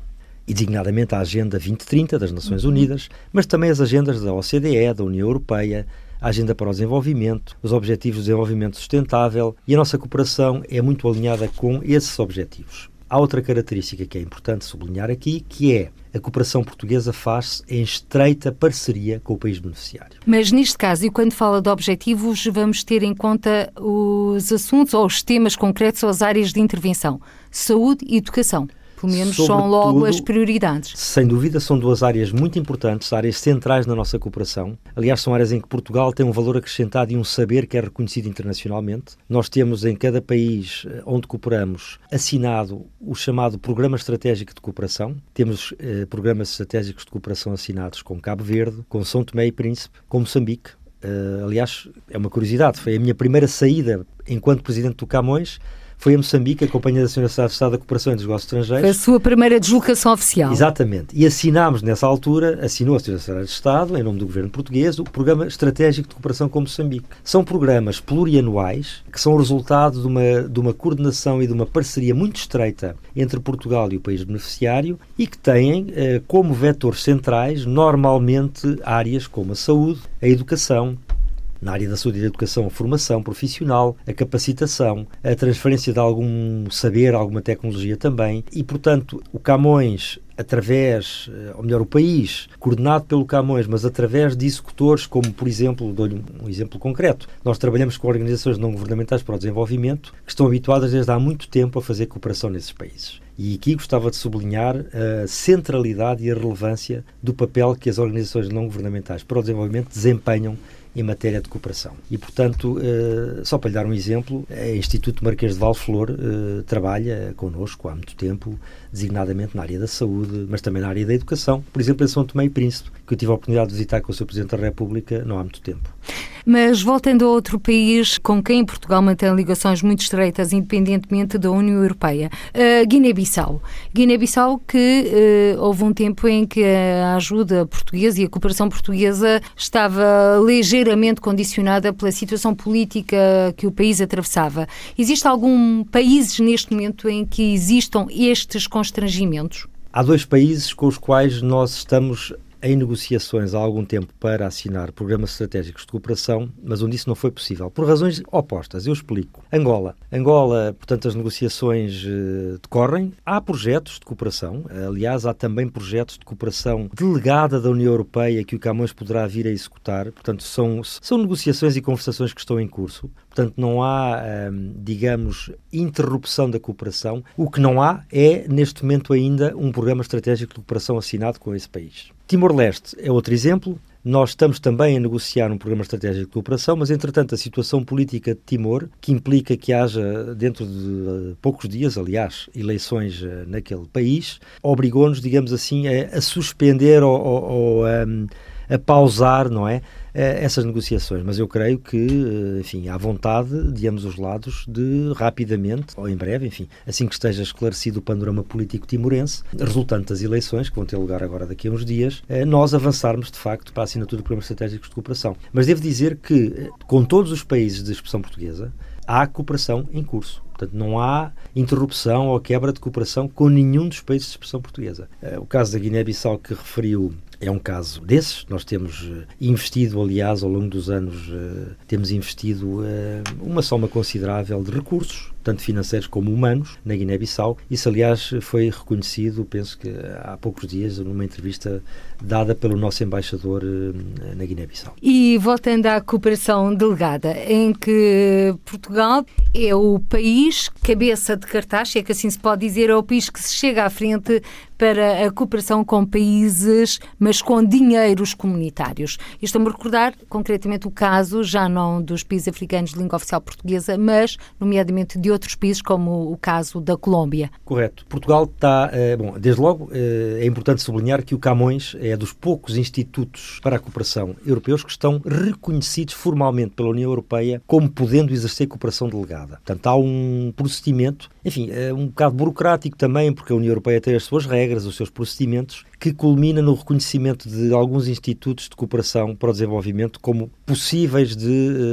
e designadamente a Agenda 2030 das Nações uhum. Unidas, mas também as agendas da OCDE, da União Europeia, a Agenda para o Desenvolvimento, os Objetivos de Desenvolvimento Sustentável, e a nossa cooperação é muito alinhada com esses objetivos. Há outra característica que é importante sublinhar aqui, que é a cooperação portuguesa faz-se em estreita parceria com o país beneficiário. Mas neste caso, e quando fala de objetivos, vamos ter em conta os assuntos ou os temas concretos ou as áreas de intervenção: saúde e educação. Pelo menos Sobretudo, são logo as prioridades. Sem dúvida, são duas áreas muito importantes, áreas centrais na nossa cooperação. Aliás, são áreas em que Portugal tem um valor acrescentado e um saber que é reconhecido internacionalmente. Nós temos em cada país eh, onde cooperamos assinado o chamado Programa Estratégico de Cooperação. Temos eh, programas estratégicos de cooperação assinados com Cabo Verde, com São Tomé e Príncipe, com Moçambique. Uh, aliás, é uma curiosidade, foi a minha primeira saída enquanto presidente do Camões foi a Moçambique, a Companhia da Senhora de Estado da Cooperação entre os Negócios Estrangeiros. Foi a sua primeira deslocação oficial. Exatamente. E assinámos nessa altura, assinou a Senhora de Estado, em nome do governo português, o Programa Estratégico de Cooperação com Moçambique. São programas plurianuais que são o resultado de uma, de uma coordenação e de uma parceria muito estreita entre Portugal e o país beneficiário e que têm eh, como vetores centrais, normalmente, áreas como a saúde, a educação, na área da saúde e da educação, a formação profissional, a capacitação, a transferência de algum saber, alguma tecnologia também. E, portanto, o Camões através, eh, ou melhor, o país, coordenado pelo Camões, mas através de executores, como, por exemplo, dou-lhe um exemplo concreto, nós trabalhamos com organizações não governamentais para o desenvolvimento que estão habituadas desde há muito tempo a fazer cooperação nesses países. E aqui gostava de sublinhar a centralidade e a relevância do papel que as organizações não governamentais para o desenvolvimento desempenham em matéria de cooperação. E, portanto, eh, só para lhe dar um exemplo, o Instituto Marquês de Valflor eh, trabalha connosco há muito tempo, designadamente na área da saúde, mas também na área da educação, por exemplo, em São Tomé e Príncipe, que eu tive a oportunidade de visitar com o Sr. Presidente da República não há muito tempo. Mas voltando a outro país com quem Portugal mantém ligações muito estreitas, independentemente da União Europeia, Guiné-Bissau. Guiné-Bissau que uh, houve um tempo em que a ajuda portuguesa e a cooperação portuguesa estava ligeiramente condicionada pela situação política que o país atravessava. Existe algum país neste momento em que existam estes constrangimentos? Há dois países com os quais nós estamos em negociações há algum tempo para assinar programas estratégicos de cooperação, mas onde isso não foi possível, por razões opostas. Eu explico. Angola. Angola, portanto, as negociações uh, decorrem. Há projetos de cooperação, aliás, há também projetos de cooperação delegada da União Europeia que o Camões poderá vir a executar. Portanto, são, são negociações e conversações que estão em curso. Portanto, não há, um, digamos, interrupção da cooperação. O que não há é, neste momento ainda, um programa estratégico de cooperação assinado com esse país. Timor-Leste é outro exemplo. Nós estamos também a negociar um programa estratégico de cooperação, mas entretanto a situação política de Timor, que implica que haja dentro de poucos dias, aliás, eleições eh, naquele país, obrigou-nos, digamos assim, a, suspender ou, ou, ou a, a pausar, não é? Eh, essas negociações, mas eu creio que, eh, enfim, há vontade de ambos os lados de rapidamente, ou em breve, enfim, assim que esteja esclarecido o panorama político timorense, resultante das eleições, que vão ter lugar agora daqui a uns dias, eh, nós avançarmos, de facto, para a assinatura de programas estratégicos de cooperação. Mas devo dizer que, com todos os países de expressão portuguesa, há cooperação em curso. Portanto, não há interrupção ou quebra de cooperação com nenhum dos países de expressão portuguesa. O caso da Guiné-Bissau que referiu é um caso desses. Nós temos eh, investido, aliás, ao longo dos anos, eh, temos investido eh, uma soma considerável de recursos, tanto financeiros como humanos, na Guiné-Bissau. Isso, aliás, foi reconhecido, penso que há poucos dias, numa entrevista dada pelo nosso embaixador eh, na Guiné-Bissau. E voltando à cooperação delegada, em que Portugal é o país cabeça de cartaz, é que assim se pode dizer, é o país que se chega à frente para a cooperação com países, mas com dinheiros comunitários. E estamos a recordar concretamente o caso, já não dos países africanos de língua oficial portuguesa, mas nomeadamente de países, como o caso da Colômbia. Correto. Portugal está, eh, bom, desde logo eh, é importante sublinhar que o Camões é dos poucos institutos para a cooperação europeus que estão reconhecidos formalmente pela União Europeia como podendo exercer cooperação delegada. Portanto, há um procedimento, enfim, é um bocado burocrático também, porque a União Europeia tem as suas regras, os seus procedimentos, que culmina no reconhecimento de alguns institutos de cooperação para o desenvolvimento como possíveis de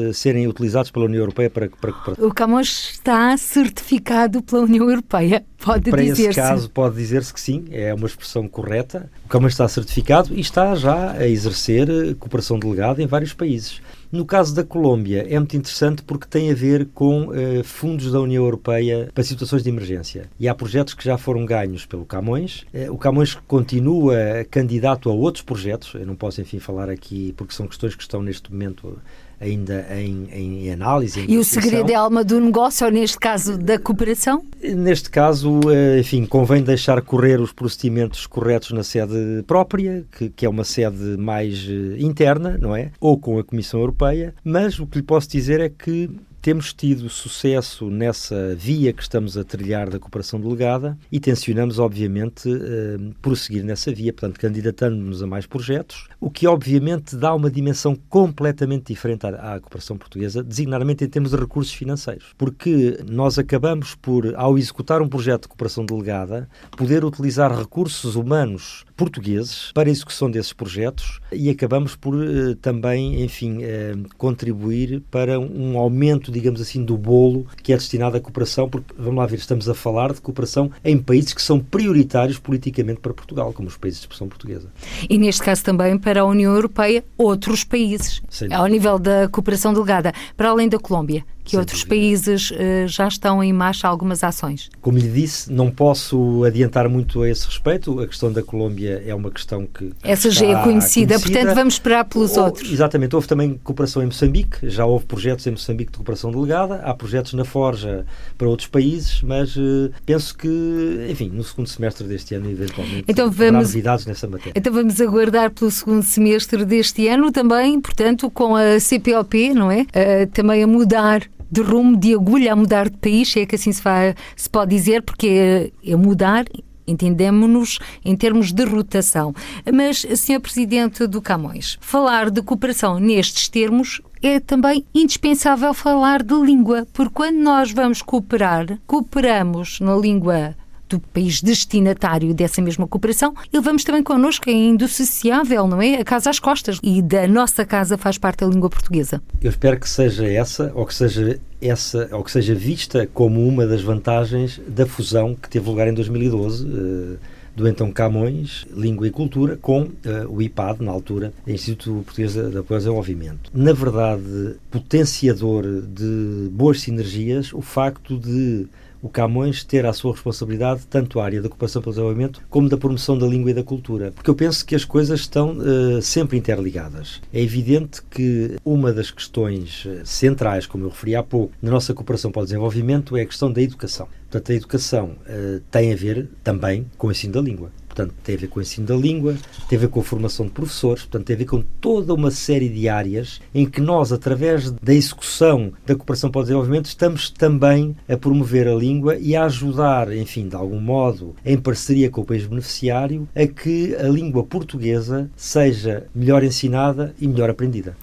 uh, serem utilizados pela União Europeia para, para O Camões está certificado pela União Europeia, pode para dizer-se. Para esse caso, pode dizer-se que sim, é uma expressão correta. O Camões está certificado e está já a exercer eh, cooperação delegada em vários países. No caso da Colômbia, é muito interessante porque tem a ver com uh, fundos da União Europeia para situações de emergência. E há projetos que já foram ganhos pelo Camões. Uh, o Camões continua candidato a outros projetos. Eu não posso, enfim, falar aqui porque são questões que estão neste momento ainda em, em análise. Em e o segredo é a alma do negócio, ou neste caso da cooperação? Neste caso, eh, enfim, convém deixar correr os procedimentos corretos na sede própria, que, que é uma sede mais eh, interna, não é? Ou com a Comissão Europeia, mas o que lhe posso dizer é que temos tido sucesso nessa via que estamos a trilhar da cooperação delegada e tencionamos, obviamente, eh, prosseguir nessa via, portanto, candidatando-nos a mais projetos, o que, obviamente, dá uma dimensão completamente diferente à, à cooperação portuguesa, designadamente em termos de recursos financeiros. Porque nós acabamos por, ao executar um projeto de cooperação delegada, poder utilizar recursos humanos portugueses para a execução desses projetos e acabamos por eh, também, enfim, eh, contribuir para um aumento digamos assim, do bolo que é destinado à cooperação, porque, vamos lá ver, estamos a falar de cooperação em países que são prioritários politicamente para Portugal, como os países de expressão portuguesa. E neste caso também para a União Europeia, outros países, ao nível da cooperação delegada, para além da Colômbia que Sem outros dúvida. países uh, já estão em marcha algumas ações. Como lhe disse, não posso adiantar muito a esse respeito. A questão da Colômbia é uma questão que. Essa já é conhecida, conhecida, portanto vamos esperar pelos ou, outros. Exatamente. Houve também cooperação em Moçambique, já houve projetos em Moçambique de cooperação delegada, há projetos na Forja para outros países, mas uh, penso que, enfim, no segundo semestre deste ano, eventualmente, então vamos, novidades nessa matéria. Então vamos aguardar pelo segundo semestre deste ano também, portanto, com a CPLP, não é? Uh, também a mudar de rumo, de agulha a mudar de país, se é que assim se, vai, se pode dizer, porque é, é mudar entendemos-nos em termos de rotação. Mas, Sr. Presidente do Camões, falar de cooperação nestes termos é também indispensável falar de língua, porque quando nós vamos cooperar, cooperamos na língua do país destinatário dessa mesma cooperação e levamos também connosco, é indissociável, não é? A casa às costas. E da nossa casa faz parte a língua portuguesa. Eu espero que seja essa, ou que seja essa, ou que seja vista como uma das vantagens da fusão que teve lugar em 2012. Uh, eh, do então Camões, Língua e Cultura, com uh, o IPAD, na altura, Instituto Português de Apoio ao Desenvolvimento. Na verdade, potenciador de boas sinergias, o facto de o Camões ter à sua responsabilidade tanto a área da cooperação pelo desenvolvimento como da promoção da língua e da cultura. Porque eu penso que as coisas estão uh, sempre interligadas. É evidente que uma das questões eh, centrais, como eu referi há pouco, na nossa cooperação para o desenvolvimento é a questão da educação. Portanto, a educação uh, tem a ver também com o ensino da língua. Portanto, tem a ver com o ensino da língua, tem a ver com a formação de professores, portanto, tem a ver com toda uma série de áreas em que nós, através da execução da cooperação para o desenvolvimento, estamos também a promover a língua e a ajudar, enfim, de algum modo, em parceria com o país beneficiário, a que a língua portuguesa seja melhor ensinada e melhor aprendida.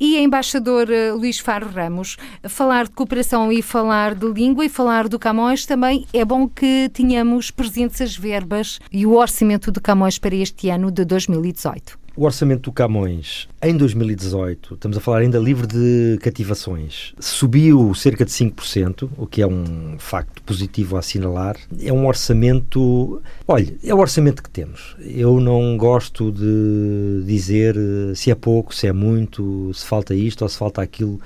E embaixador eh, Luís Faro Ramos, falar de cooperação e falar de língua e falar do Camões também é bom que tenhamos presentes as verbas e o orçamento do Camões para este ano de 2018. O orçamento do Camões em 2018, estamos a falar ainda livre de cativações, subiu cerca de 5%, o que é um facto positivo a assinalar. É um orçamento. Olha, é o orçamento que temos. Eu não gosto de dizer se é pouco, se é muito, se falta isto ou se falta aquilo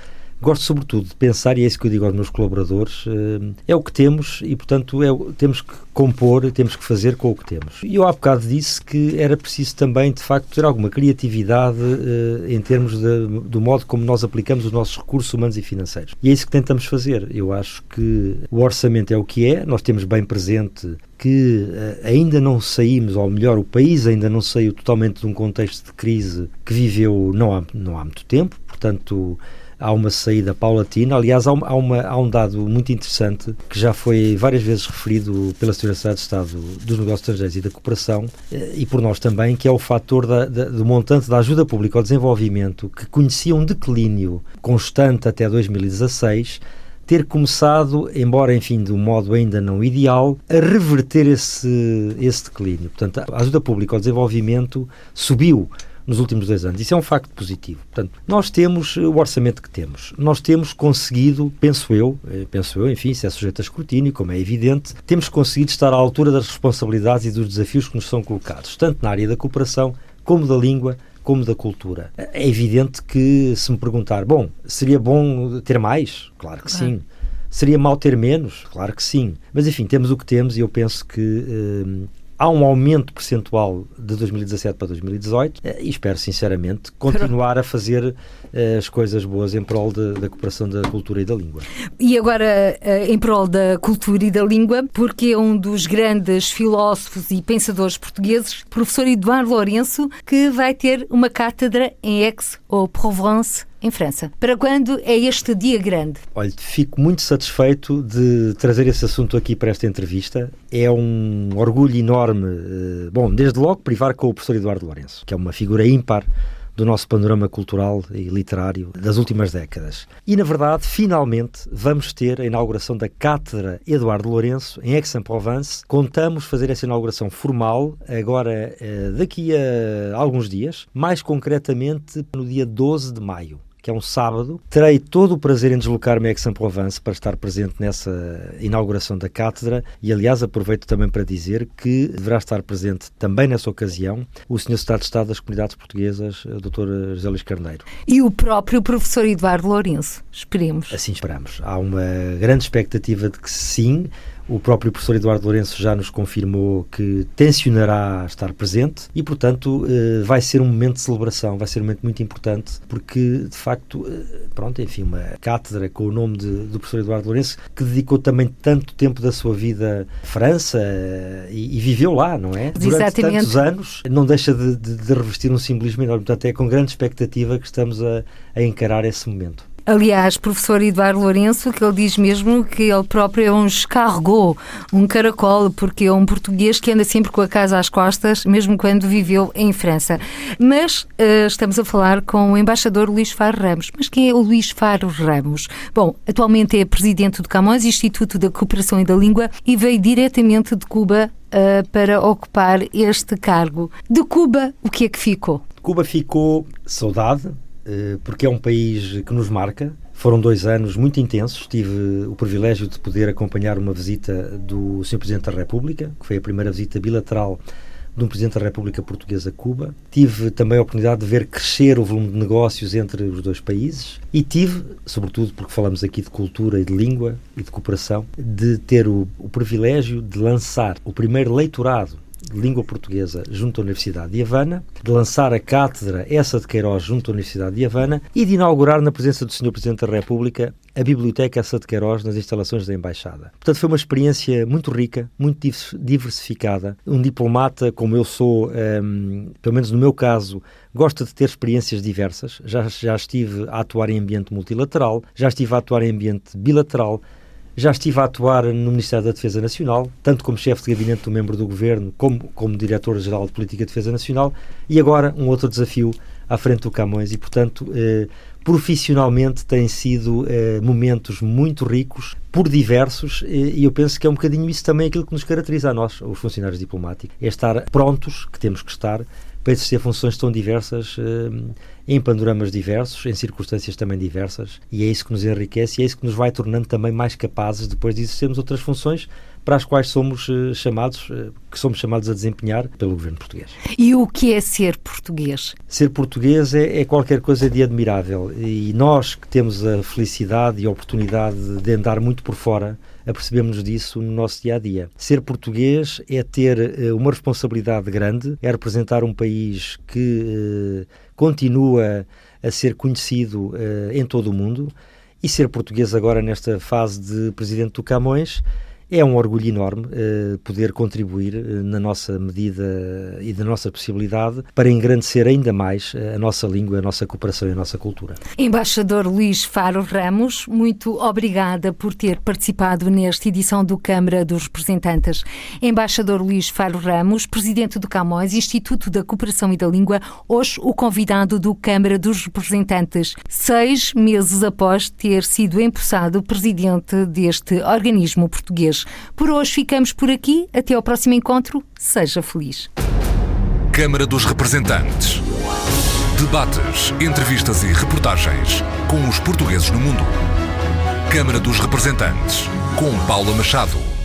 gosto sobretudo de pensar, e é isso que eu digo aos meus colaboradores, eh, é o que temos e, portanto, é, temos que compor, temos que fazer com o que temos. E eu há bocado disse que era preciso também, de facto, ter alguma criatividade eh, em termos de, do modo como nós aplicamos os nossos recursos humanos e financeiros. E é isso que tentamos fazer. Eu acho que o orçamento é o que é, nós temos bem presente que uh, ainda não saímos, ou melhor, o país ainda não saiu totalmente de um contexto de crise que viveu não há, não há muito tempo, portanto há uma saída paulatina. Aliás, há, uma, há, uma, há, um dado muito interessante que já foi várias vezes referido pela Secretaria de Estado dos Negócios Estrangeiros e da Cooperação eh, e por nós também, que é o fator da, da, do montante da ajuda pública ao desenvolvimento que conhecia um declínio constante até 2016 ter começado, embora enfim de um modo ainda não ideal, a reverter esse, esse declínio. Portanto, a ajuda pública ao desenvolvimento subiu nos últimos dois anos. Isso é um facto positivo. Portanto, nós temos o orçamento que temos. Nós temos conseguido, penso eu, eh, penso eu, enfim, se é sujeito a escrutínio, como é evidente, temos conseguido estar à altura das responsabilidades e dos desafios que nos são colocados, tanto na área da cooperação como da língua, como da cultura. É evidente que, se me perguntar, bom, seria bom ter mais? Claro que claro. sim. Seria mal ter menos? Claro que sim. Mas, enfim, temos o que temos e eu penso que eh, há um aumento percentual de 2017 para 2018 eh, e espero sinceramente continuar a fazer as coisas boas em prol de, da cooperação da cultura e da língua. E agora eh, em prol da cultura e da língua, porque é um dos grandes filósofos e pensadores portugueses, professor Eduardo Lourenço, que vai ter uma cátedra em Aix-en-Provence em França. Para quando é este dia grande? Olha, fico muito satisfeito de trazer esse assunto aqui para esta entrevista. É um orgulho enorme, eh, bom, desde logo privar com o professor Eduardo Lourenço, que é uma figura ímpar do nosso panorama cultural e literário das últimas décadas. E, na verdade, finalmente vamos ter a inauguração da Cátedra Eduardo Lourenço em Aix-en-Provence. Contamos fazer essa inauguração formal agora eh, daqui a alguns dias, mais concretamente no dia 12 de maio que é um sábado. Terei todo o prazer em deslocar-me a Aix-en-Provence para estar presente nessa inauguração da cátedra e, aliás, aproveito também para dizer que deverá estar presente também nessa ocasião o Sr. Estado de Estado das Comunidades Portuguesas, Dr. José Luís Carneiro. E o próprio professor Eduardo Lourenço. Esperemos. Assim esperamos. Há uma grande expectativa de que sim, o próprio professor Eduardo Lourenço já nos confirmou que tencionará estar presente e, portanto, eh, vai ser um momento de celebração, vai ser um momento muito importante, porque, de facto, eh, pronto, enfim, uma cátedra com o nome de, do professor Eduardo Lourenço, que dedicou também tanto tempo da sua vida à França eh, e, e viveu lá, não é? Durante Exatamente. tantos anos, não deixa de, de, de, revestir um simbolismo enorme. Portanto, é com grande expectativa que estamos a, a encarar esse momento. Aliás, professor Eduardo Lourenço, que ele diz mesmo que ele próprio é um escargot, um caracol, porque é um português que anda sempre com a casa às costas, mesmo quando viveu em França. Mas uh, estamos a falar com o embaixador Luís Faro Ramos. Mas quem é o Luís Faro Ramos? Bom, atualmente é presidente do Camões, Instituto da Cooperação e da Língua, e veio diretamente de Cuba uh, para ocupar este cargo. De Cuba, o que é que ficou? Cuba ficou saudade, porque é um país que nos marca. Foram dois anos muito intensos. Tive o privilégio de poder acompanhar uma visita do Sr. Presidente da República, que foi a primeira visita bilateral de um Presidente da República Portuguesa a Cuba. Tive também a oportunidade de ver crescer o volume de negócios entre os dois países e tive, sobretudo porque falamos aqui de cultura e de língua e de cooperação, de ter o, o privilégio de lançar o primeiro leitorado de língua portuguesa junto à Universidade de Havana, de lançar a cátedra Essa de Queiroz junto à Universidade de Havana e de inaugurar na presença do Sr. Presidente da República a Biblioteca Essa de Queiroz nas instalações da Embaixada. Portanto, foi uma experiência muito rica, muito diversificada. Um diplomata como eu sou, um, ehm, pelo menos no meu caso, gosta de ter experiências diversas. Já, já estive a atuar em ambiente multilateral, já estive a atuar em ambiente bilateral, já estive a atuar no Ministério da Defesa Nacional, tanto como chefe de gabinete do membro do governo, como como diretor-geral de Política de Defesa Nacional, e agora um outro desafio à frente do Camões. E, portanto, eh, profissionalmente têm sido eh, momentos muito ricos, por diversos, e eu penso que é um bocadinho isso também aquilo que nos caracteriza a nós, os funcionários diplomáticos, é estar prontos, que temos que estar, para exercer funções tão diversas, eh, em panoramas diversos, em circunstâncias também diversas, e é isso que nos enriquece e é isso que nos vai tornando também mais capazes depois de exercermos outras funções para as quais somos uh, chamados, uh, que somos chamados a desempenhar pelo governo português. E o que é ser português? Ser português é, é qualquer coisa de admirável e nós que temos a felicidade e a oportunidade de andar muito por fora apercebemos disso no nosso dia a dia. Ser português é ter uh, uma responsabilidade grande, é representar um país que uh, continua a ser conhecido uh, em todo o mundo e ser português agora nesta fase de presidente do Camões é um orgulho enorme uh, poder contribuir uh, na nossa medida e da nossa possibilidade para engrandecer ainda mais uh, a nossa língua, a nossa cooperação e a nossa cultura. Embaixador Luís Faro Ramos, muito obrigada por ter participado nesta edição do Câmara dos Representantes. Embaixador Luís Faro Ramos, presidente do Camões, Instituto da Cooperação e da Língua, hoje o convidado do Câmara dos Representantes, seis meses após ter sido empossado presidente deste organismo Por hoje ficamos por aqui. Até ao próximo encontro. Seja feliz. Câmara dos Representantes. Debates, entrevistas e reportagens com os portugueses no mundo. Câmara dos Representantes, com Paula Machado.